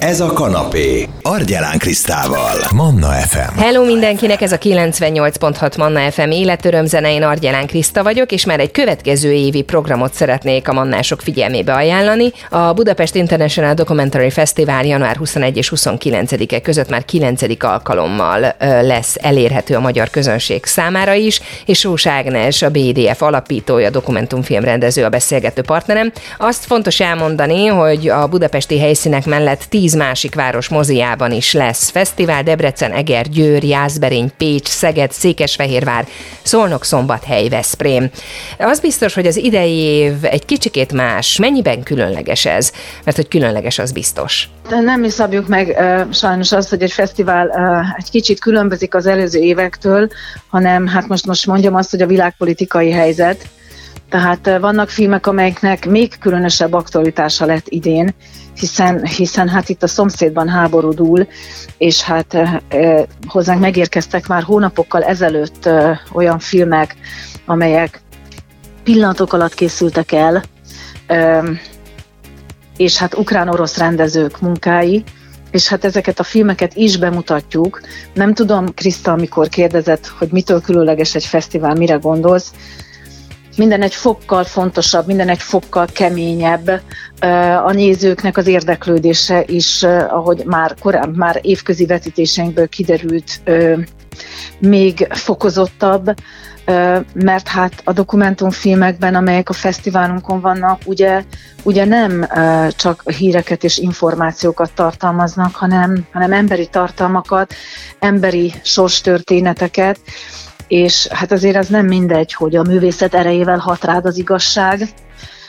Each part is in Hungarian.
Ez a kanapé. Argyelán Krisztával. Manna FM. Hello mindenkinek, ez a 98.6 Manna FM életörömzene, én Argyelán Kriszta vagyok, és már egy következő évi programot szeretnék a mannások figyelmébe ajánlani. A Budapest International Documentary Festival január 21 és 29-e között már 9. alkalommal lesz elérhető a magyar közönség számára is, és Sós Ágnes, a BDF alapítója, dokumentumfilmrendező a beszélgető partnerem. Azt fontos elmondani, hogy a budapesti helyszínek mellett 10 másik város moziában is lesz fesztivál, Debrecen, Eger, Győr, Jászberény, Pécs, Szeged, Székesfehérvár, Szolnok, Szombathely, Veszprém. Az biztos, hogy az idei év egy kicsikét más. Mennyiben különleges ez? Mert hogy különleges, az biztos. Nem mi szabjuk meg sajnos azt, hogy egy fesztivál egy kicsit különbözik az előző évektől, hanem hát most, most mondjam azt, hogy a világpolitikai helyzet, tehát vannak filmek, amelyeknek még különösebb aktualitása lett idén, hiszen, hiszen hát itt a szomszédban háború dúl, és hát e, hozzánk megérkeztek már hónapokkal ezelőtt e, olyan filmek, amelyek pillanatok alatt készültek el, e, és hát ukrán-orosz rendezők munkái, és hát ezeket a filmeket is bemutatjuk. Nem tudom, Kriszta, amikor kérdezett, hogy mitől különleges egy fesztivál, mire gondolsz, minden egy fokkal fontosabb, minden egy fokkal keményebb, a nézőknek az érdeklődése is, ahogy már korábban, már évközi vetítéseinkből kiderült, még fokozottabb, mert hát a dokumentumfilmekben, amelyek a fesztiválunkon vannak, ugye, ugye nem csak híreket és információkat tartalmaznak, hanem, hanem emberi tartalmakat, emberi sorstörténeteket, és hát azért az nem mindegy, hogy a művészet erejével hat rád az igazság,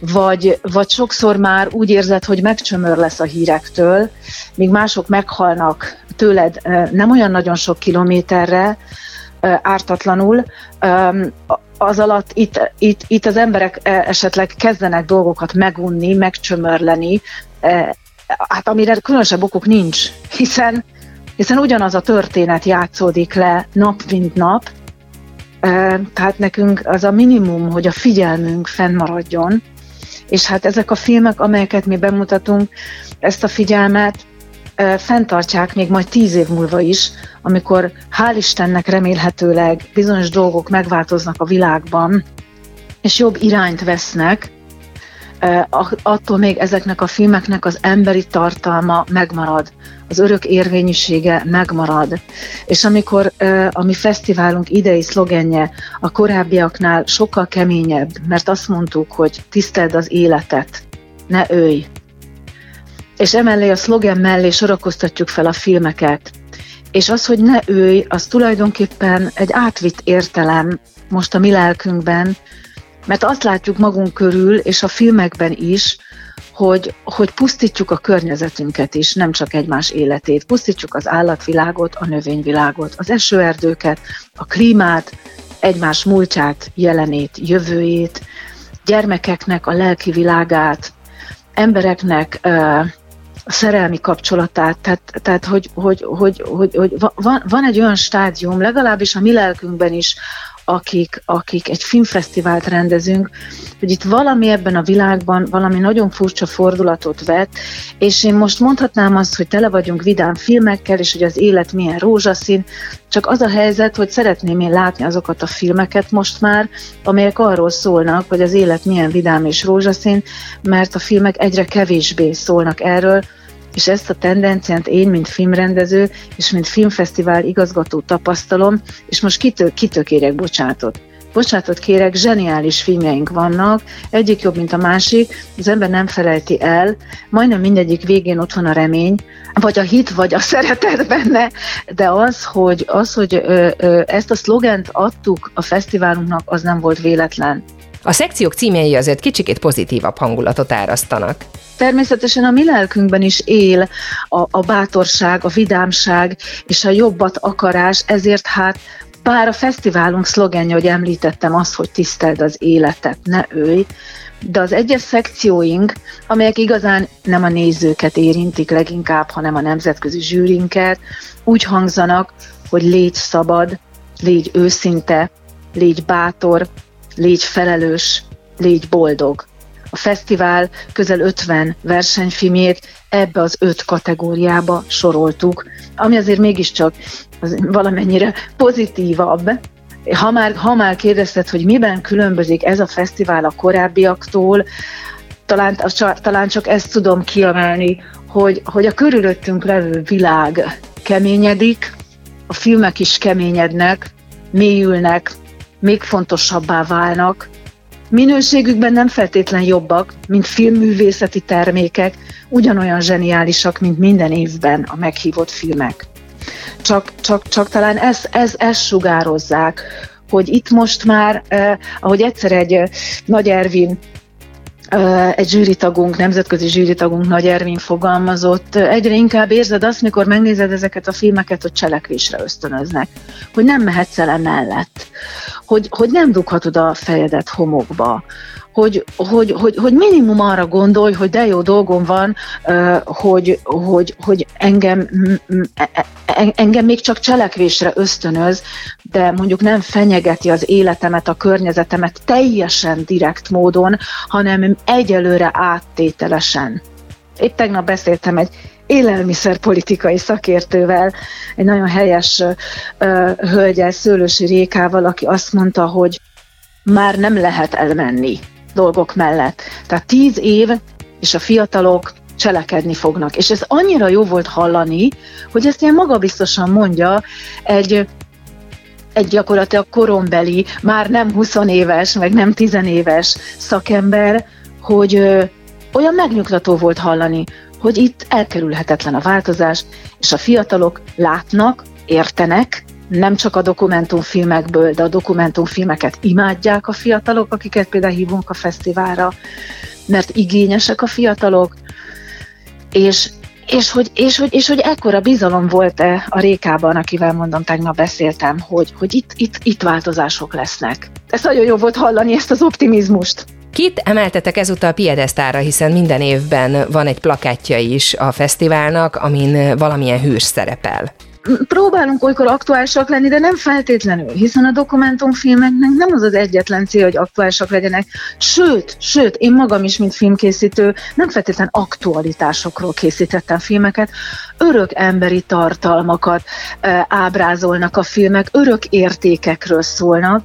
vagy, vagy sokszor már úgy érzed, hogy megcsömör lesz a hírektől, míg mások meghalnak tőled nem olyan nagyon sok kilométerre, ártatlanul, az alatt itt, itt, itt az emberek esetleg kezdenek dolgokat megunni, megcsömörleni, hát amire különösebb okuk nincs, hiszen, hiszen ugyanaz a történet játszódik le nap mint nap, tehát nekünk az a minimum, hogy a figyelmünk fennmaradjon, és hát ezek a filmek, amelyeket mi bemutatunk, ezt a figyelmet fenntartják még majd tíz év múlva is, amikor hál' Istennek remélhetőleg bizonyos dolgok megváltoznak a világban, és jobb irányt vesznek, attól még ezeknek a filmeknek az emberi tartalma megmarad, az örök érvényűsége megmarad. És amikor a mi fesztiválunk idei szlogenje a korábbiaknál sokkal keményebb, mert azt mondtuk, hogy tiszteld az életet, ne őj. És emellé a szlogen mellé sorakoztatjuk fel a filmeket. És az, hogy ne őj, az tulajdonképpen egy átvitt értelem most a mi lelkünkben, mert azt látjuk magunk körül, és a filmekben is, hogy, hogy pusztítjuk a környezetünket is, nem csak egymás életét. Pusztítjuk az állatvilágot, a növényvilágot, az esőerdőket, a klímát, egymás múltját, jelenét, jövőjét, gyermekeknek a lelki világát, embereknek a szerelmi kapcsolatát, tehát, tehát hogy, hogy, hogy, hogy, hogy van, van egy olyan stádium, legalábbis a mi lelkünkben is, akik, akik egy filmfesztivált rendezünk, hogy itt valami ebben a világban valami nagyon furcsa fordulatot vett, és én most mondhatnám azt, hogy tele vagyunk vidám filmekkel, és hogy az élet milyen rózsaszín, csak az a helyzet, hogy szeretném én látni azokat a filmeket most már, amelyek arról szólnak, hogy az élet milyen vidám és rózsaszín, mert a filmek egyre kevésbé szólnak erről, és ezt a tendenciát én, mint filmrendező és mint filmfesztivál igazgató tapasztalom, és most kitől, kitől kérek bocsánatot. Bocsánatot kérek, zseniális filmjeink vannak, egyik jobb, mint a másik, az ember nem felejti el, majdnem mindegyik végén ott van a remény, vagy a hit, vagy a szeretet benne, de az, hogy, az, hogy ö, ö, ezt a szlogent adtuk a fesztiválunknak, az nem volt véletlen. A szekciók címjei azért kicsikét pozitívabb hangulatot árasztanak. Természetesen a mi lelkünkben is él a, a bátorság, a vidámság és a jobbat akarás, ezért hát bár a fesztiválunk szlogenje, hogy említettem azt, hogy tiszteld az életet, ne őj, de az egyes szekcióink, amelyek igazán nem a nézőket érintik leginkább, hanem a nemzetközi zsűrinket, úgy hangzanak, hogy légy szabad, légy őszinte, légy bátor, légy felelős, légy boldog. a fesztivál közel 50 versenyfilmjét ebbe az öt kategóriába soroltuk, ami azért mégiscsak az valamennyire pozitívabb, ha már, ha már kérdezted, hogy miben különbözik ez a fesztivál a korábbiaktól, talán, talán csak ezt tudom kiemelni, hogy, hogy a körülöttünk levő világ keményedik, a filmek is keményednek, mélyülnek, még fontosabbá válnak. Minőségükben nem feltétlen jobbak, mint filmművészeti termékek, ugyanolyan zseniálisak, mint minden évben a meghívott filmek. Csak, csak, csak talán ezt ez, ez sugározzák, hogy itt most már, eh, ahogy egyszer egy eh, Nagy Ervin egy zsűritagunk, nemzetközi zsűritagunk Nagy Ervin fogalmazott, egyre inkább érzed azt, mikor megnézed ezeket a filmeket, hogy cselekvésre ösztönöznek, hogy nem mehetsz el emellett, hogy, hogy nem dughatod a fejedet homokba, hogy, hogy, hogy, hogy minimum arra gondolj, hogy de jó dolgom van, hogy, hogy, hogy engem, e, e, engem még csak cselekvésre ösztönöz, de mondjuk nem fenyegeti az életemet, a környezetemet teljesen direkt módon, hanem egyelőre áttételesen. Épp tegnap beszéltem egy élelmiszerpolitikai szakértővel, egy nagyon helyes uh, hölgyel, Szőlősi Rékával, aki azt mondta, hogy már nem lehet elmenni dolgok mellett. Tehát tíz év, és a fiatalok cselekedni fognak. És ez annyira jó volt hallani, hogy ezt ilyen magabiztosan mondja egy egy gyakorlatilag korombeli, már nem 20 éves, meg nem 10 éves szakember, hogy ö, olyan megnyugtató volt hallani, hogy itt elkerülhetetlen a változás, és a fiatalok látnak, értenek, nem csak a dokumentumfilmekből, de a dokumentumfilmeket imádják a fiatalok, akiket például hívunk a fesztiválra, mert igényesek a fiatalok, és, és hogy, és, hogy, és hogy ekkora bizalom volt-e a Rékában, akivel mondom, tegnap beszéltem, hogy, hogy itt, itt, itt változások lesznek. Ez nagyon jó volt hallani, ezt az optimizmust. Kit emeltetek ezúttal piedesztára, hiszen minden évben van egy plakátja is a fesztiválnak, amin valamilyen hős szerepel próbálunk olykor aktuálisak lenni, de nem feltétlenül, hiszen a dokumentumfilmeknek nem az az egyetlen cél, hogy aktuálisak legyenek. Sőt, sőt, én magam is, mint filmkészítő, nem feltétlen aktualitásokról készítettem filmeket, örök emberi tartalmakat e, ábrázolnak a filmek, örök értékekről szólnak.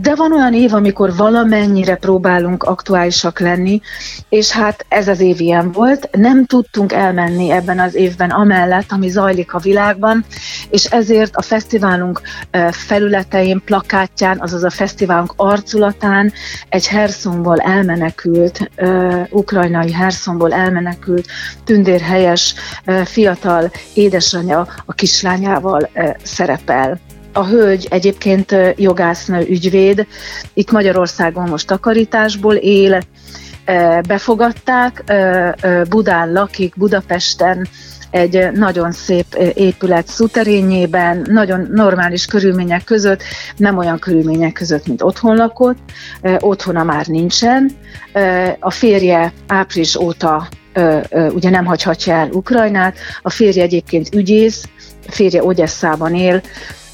De van olyan év, amikor valamennyire próbálunk aktuálisak lenni, és hát ez az év ilyen volt. Nem tudtunk elmenni ebben az évben amellett, ami zajlik a világban, és ezért a fesztiválunk felületein, plakátján, azaz a fesztiválunk arculatán egy Herszonból elmenekült, ukrajnai Herszonból elmenekült, tündérhelyes fiatal édesanyja a kislányával szerepel. A hölgy egyébként jogásznő ügyvéd, itt Magyarországon most takarításból él, befogadták, Budán lakik, Budapesten, egy nagyon szép épület szuterényében, nagyon normális körülmények között, nem olyan körülmények között, mint otthon lakott, otthona már nincsen. A férje április óta ugye nem hagyhatja el Ukrajnát, a férje egyébként ügyész, férje Ogyesszában él,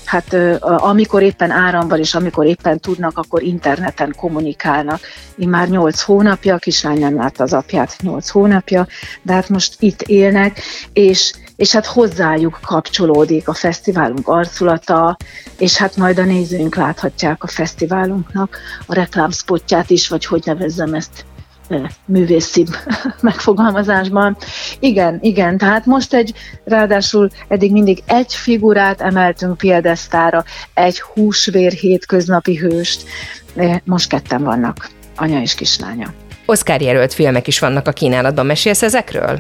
hát amikor éppen áramban és amikor éppen tudnak, akkor interneten kommunikálnak. Én már nyolc hónapja, a kislány nem látta az apját nyolc hónapja, de hát most itt élnek, és és hát hozzájuk kapcsolódik a fesztiválunk arculata, és hát majd a nézőink láthatják a fesztiválunknak a reklámspotját is, vagy hogy nevezzem ezt művészi megfogalmazásban. Igen, igen, tehát most egy, ráadásul eddig mindig egy figurát emeltünk piedesztára, egy húsvér hétköznapi hőst, most ketten vannak, anya és kislánya. Oscar jelölt filmek is vannak a kínálatban. Mesélsz ezekről?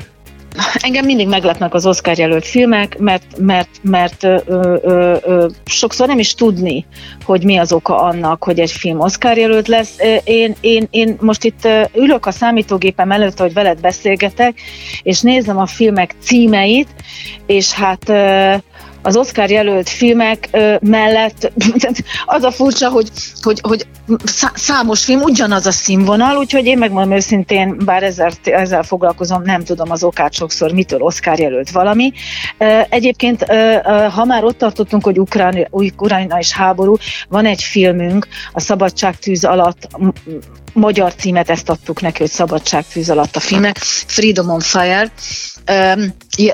Engem mindig meglepnek az Oscar jelölt filmek, mert, mert, mert ö, ö, ö, sokszor nem is tudni, hogy mi az oka annak, hogy egy film Oscar jelölt lesz. Én, én, én most itt ülök a számítógépem előtt, hogy veled beszélgetek, és nézem a filmek címeit, és hát az Oscar jelölt filmek mellett az a furcsa, hogy, hogy, hogy számos film ugyanaz a színvonal, úgyhogy én megmondom őszintén, bár ezzel, ezzel foglalkozom, nem tudom az okát sokszor, mitől Oscar jelölt valami. Egyébként, ha már ott tartottunk, hogy Ukrajna, és háború, van egy filmünk, a Szabadságtűz alatt magyar címet ezt adtuk neki, hogy Szabadságtűz alatt a filmek, Freedom on Fire,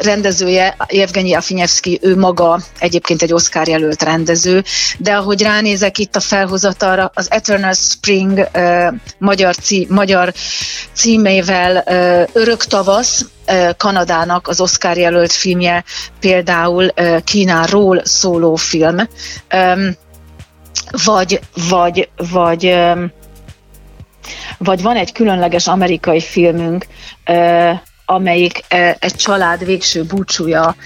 rendezője, Evgenyi Afinyevszki, ő maga egyébként egy Oscar jelölt rendező, de ahogy ránézek itt a felhozatalra, az Eternal Spring magyar, cí, magyar címével Örök tavasz, Kanadának az Oscar jelölt filmje például Kínáról szóló film, vagy, vagy, vagy vagy van egy különleges amerikai filmünk, amelyik egy család végső búcsúja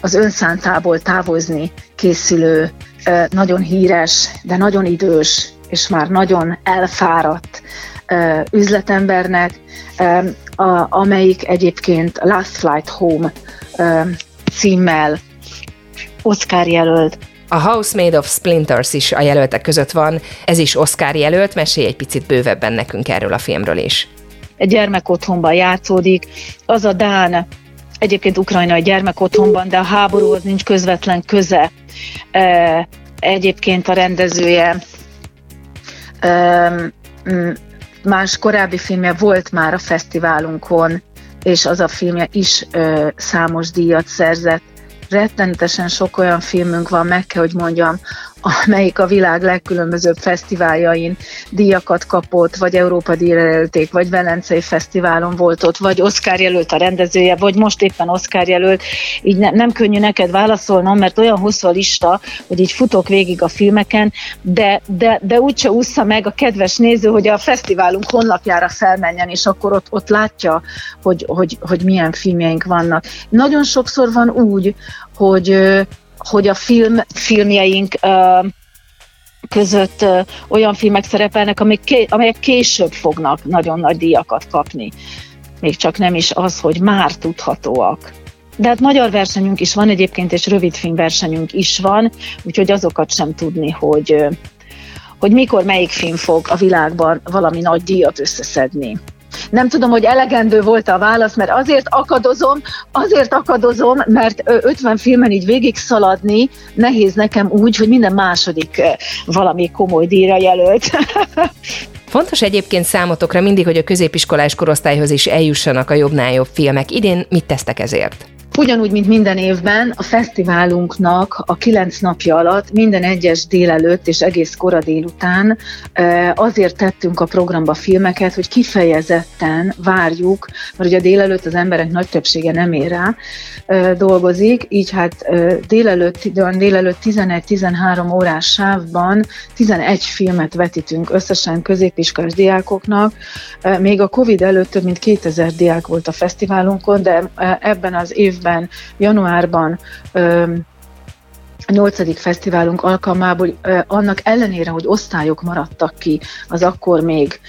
az önszántából távozni készülő, nagyon híres, de nagyon idős, és már nagyon elfáradt üzletembernek, amelyik egyébként Last Flight Home címmel Oscar jelölt. A House Made of Splinters is a jelöltek között van, ez is Oscar jelölt, mesélj egy picit bővebben nekünk erről a filmről is egy gyermekotthonban játszódik. Az a Dán, egyébként ukrajnai gyermekotthonban, de a háborúhoz nincs közvetlen köze. Egyébként a rendezője más korábbi filmje volt már a fesztiválunkon, és az a filmje is számos díjat szerzett. Rettenetesen sok olyan filmünk van, meg kell, hogy mondjam, amelyik a világ legkülönbözőbb fesztiváljain díjakat kapott, vagy Európa díjjelölték, vagy Velencei Fesztiválon volt ott, vagy Oscar jelölt a rendezője, vagy most éppen Oscar jelölt. Így ne, nem könnyű neked válaszolnom, mert olyan hosszú a lista, hogy így futok végig a filmeken, de, de, de úgyse ússza meg a kedves néző, hogy a fesztiválunk honlapjára felmenjen, és akkor ott, ott látja, hogy, hogy, hogy milyen filmjeink vannak. Nagyon sokszor van úgy, hogy hogy a film, filmjeink között olyan filmek szerepelnek, amelyek később fognak nagyon nagy díjakat kapni. Még csak nem is az, hogy már tudhatóak. De hát magyar versenyünk is van egyébként, és rövidfilmversenyünk is van, úgyhogy azokat sem tudni, hogy, hogy mikor melyik film fog a világban valami nagy díjat összeszedni. Nem tudom, hogy elegendő volt a válasz, mert azért akadozom, azért akadozom, mert 50 filmen így végig szaladni nehéz nekem úgy, hogy minden második valami komoly díjra jelölt. Fontos egyébként számotokra mindig, hogy a középiskolás korosztályhoz is eljussanak a jobbnál jobb filmek. Idén mit tesztek ezért? Ugyanúgy, mint minden évben, a fesztiválunknak a kilenc napja alatt minden egyes délelőtt és egész kora délután azért tettünk a programba filmeket, hogy kifejezetten várjuk, mert ugye délelőtt az emberek nagy többsége nem ér rá, dolgozik, így hát délelőtt, délelőtt 11-13 órás sávban 11 filmet vetítünk összesen középiskolás diákoknak. Még a Covid előtt több mint 2000 diák volt a fesztiválunkon, de ebben az évben évben, januárban a nyolcadik fesztiválunk alkalmából annak ellenére, hogy osztályok maradtak ki az akkor még,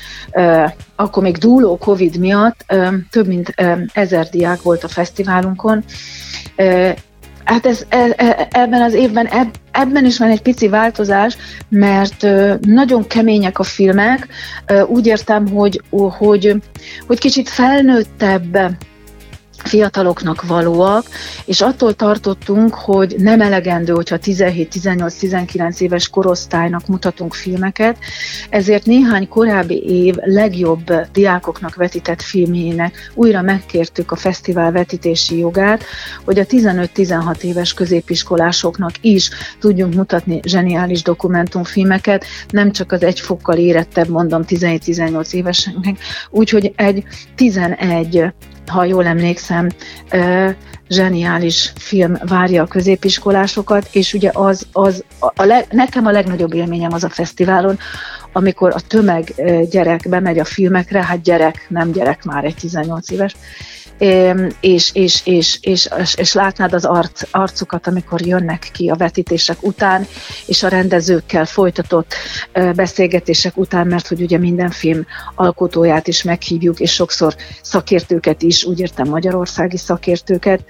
akkor még dúló Covid miatt, több mint ezer diák volt a fesztiválunkon. Hát ez, e, e, ebben az évben eb, ebben is van egy pici változás, mert nagyon kemények a filmek. Úgy értem, hogy, hogy, hogy kicsit felnőttebb fiataloknak valóak, és attól tartottunk, hogy nem elegendő, hogyha 17-18-19 éves korosztálynak mutatunk filmeket, ezért néhány korábbi év legjobb diákoknak vetített filmjének újra megkértük a fesztivál vetítési jogát, hogy a 15-16 éves középiskolásoknak is tudjunk mutatni zseniális dokumentumfilmeket, nem csak az egy fokkal érettebb, mondom, 17-18 éveseknek, úgyhogy egy 11 ha jól emlékszem, zseniális film várja a középiskolásokat, és ugye az, az a leg, nekem a legnagyobb élményem az a fesztiválon, amikor a tömeg gyerek bemegy a filmekre, hát gyerek, nem gyerek már egy 18 éves, és, és, és, és, és látnád az arc, arcukat, amikor jönnek ki a vetítések után, és a rendezőkkel folytatott beszélgetések után, mert hogy ugye minden film alkotóját is meghívjuk, és sokszor szakértőket is, úgy értem magyarországi szakértőket,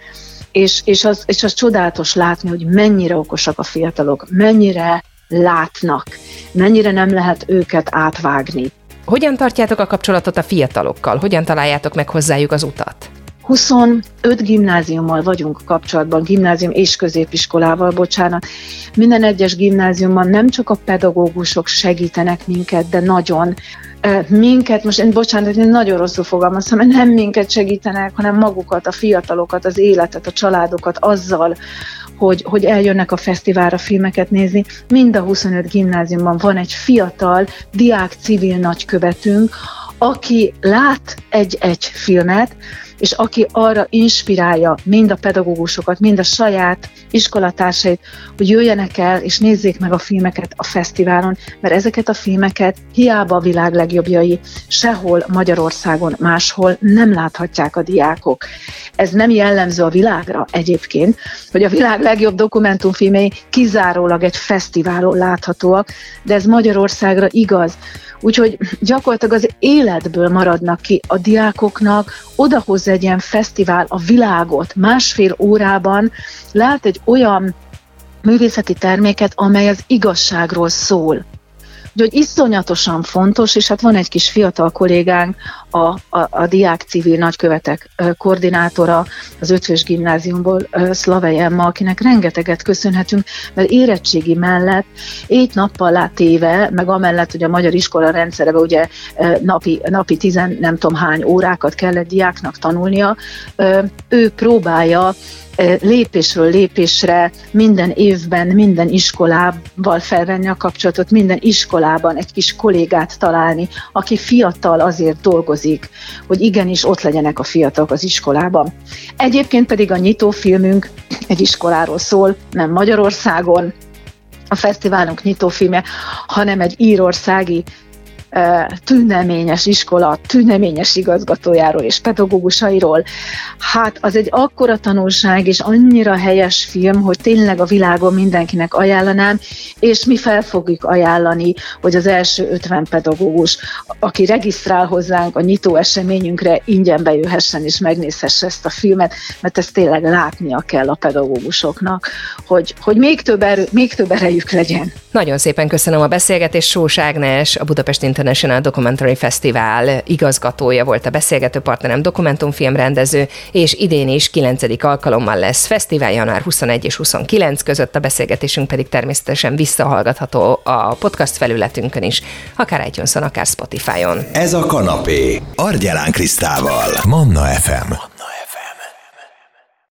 és, és, az, és az csodálatos látni, hogy mennyire okosak a fiatalok, mennyire látnak, mennyire nem lehet őket átvágni. Hogyan tartjátok a kapcsolatot a fiatalokkal? Hogyan találjátok meg hozzájuk az utat? 25 gimnáziummal vagyunk kapcsolatban, gimnázium és középiskolával, bocsánat. Minden egyes gimnáziumban nem csak a pedagógusok segítenek minket, de nagyon minket, most én bocsánat, én nagyon rosszul fogalmaztam, nem minket segítenek, hanem magukat, a fiatalokat, az életet, a családokat azzal, hogy, hogy eljönnek a fesztiválra filmeket nézni. Mind a 25 gimnáziumban van egy fiatal diák civil nagykövetünk, aki lát egy-egy filmet, és aki arra inspirálja mind a pedagógusokat, mind a saját iskolatársait, hogy jöjjenek el és nézzék meg a filmeket a fesztiválon, mert ezeket a filmeket hiába a világ legjobbjai sehol Magyarországon máshol nem láthatják a diákok. Ez nem jellemző a világra egyébként, hogy a világ legjobb dokumentumfilmei kizárólag egy fesztiválon láthatóak, de ez Magyarországra igaz. Úgyhogy gyakorlatilag az életből maradnak ki a diákoknak, odahoz egy ilyen fesztivál a világot másfél órában, lát egy olyan művészeti terméket, amely az igazságról szól. Úgyhogy iszonyatosan fontos, és hát van egy kis fiatal kollégánk, a, a, a diák civil nagykövetek koordinátora az Ötvös Gimnáziumból, Szlavej Emma, akinek rengeteget köszönhetünk, mert érettségi mellett éjt nappal látéve, meg amellett, hogy a magyar iskola rendszerebe ugye napi, napi tizen nem tudom hány órákat kellett diáknak tanulnia, ő próbálja lépésről lépésre minden évben, minden iskolával felvenni a kapcsolatot, minden iskolában egy kis kollégát találni, aki fiatal azért dolgozik, hogy igenis ott legyenek a fiatalok az iskolában. Egyébként pedig a nyitófilmünk egy iskoláról szól, nem Magyarországon, a fesztiválunk nyitófilme, hanem egy írországi tüneményes iskola, tüneményes igazgatójáról és pedagógusairól. Hát az egy akkora tanulság és annyira helyes film, hogy tényleg a világon mindenkinek ajánlanám, és mi fel fogjuk ajánlani, hogy az első 50 pedagógus, aki regisztrál hozzánk a nyitó eseményünkre, ingyen bejöhessen és megnézhesse ezt a filmet, mert ezt tényleg látnia kell a pedagógusoknak, hogy, hogy még, több erő, még több erejük legyen. Nagyon szépen köszönöm a beszélgetést. Sós Ágnes, a Budapest International Documentary Festival igazgatója volt a beszélgető partnerem, dokumentumfilm rendező, és idén is 9. alkalommal lesz fesztivál, január 21 és 29 között, a beszélgetésünk pedig természetesen visszahallgatható a podcast felületünkön is, akár itunes akár Spotify-on. Ez a kanapé, Argyelán Krisztával, Manna FM.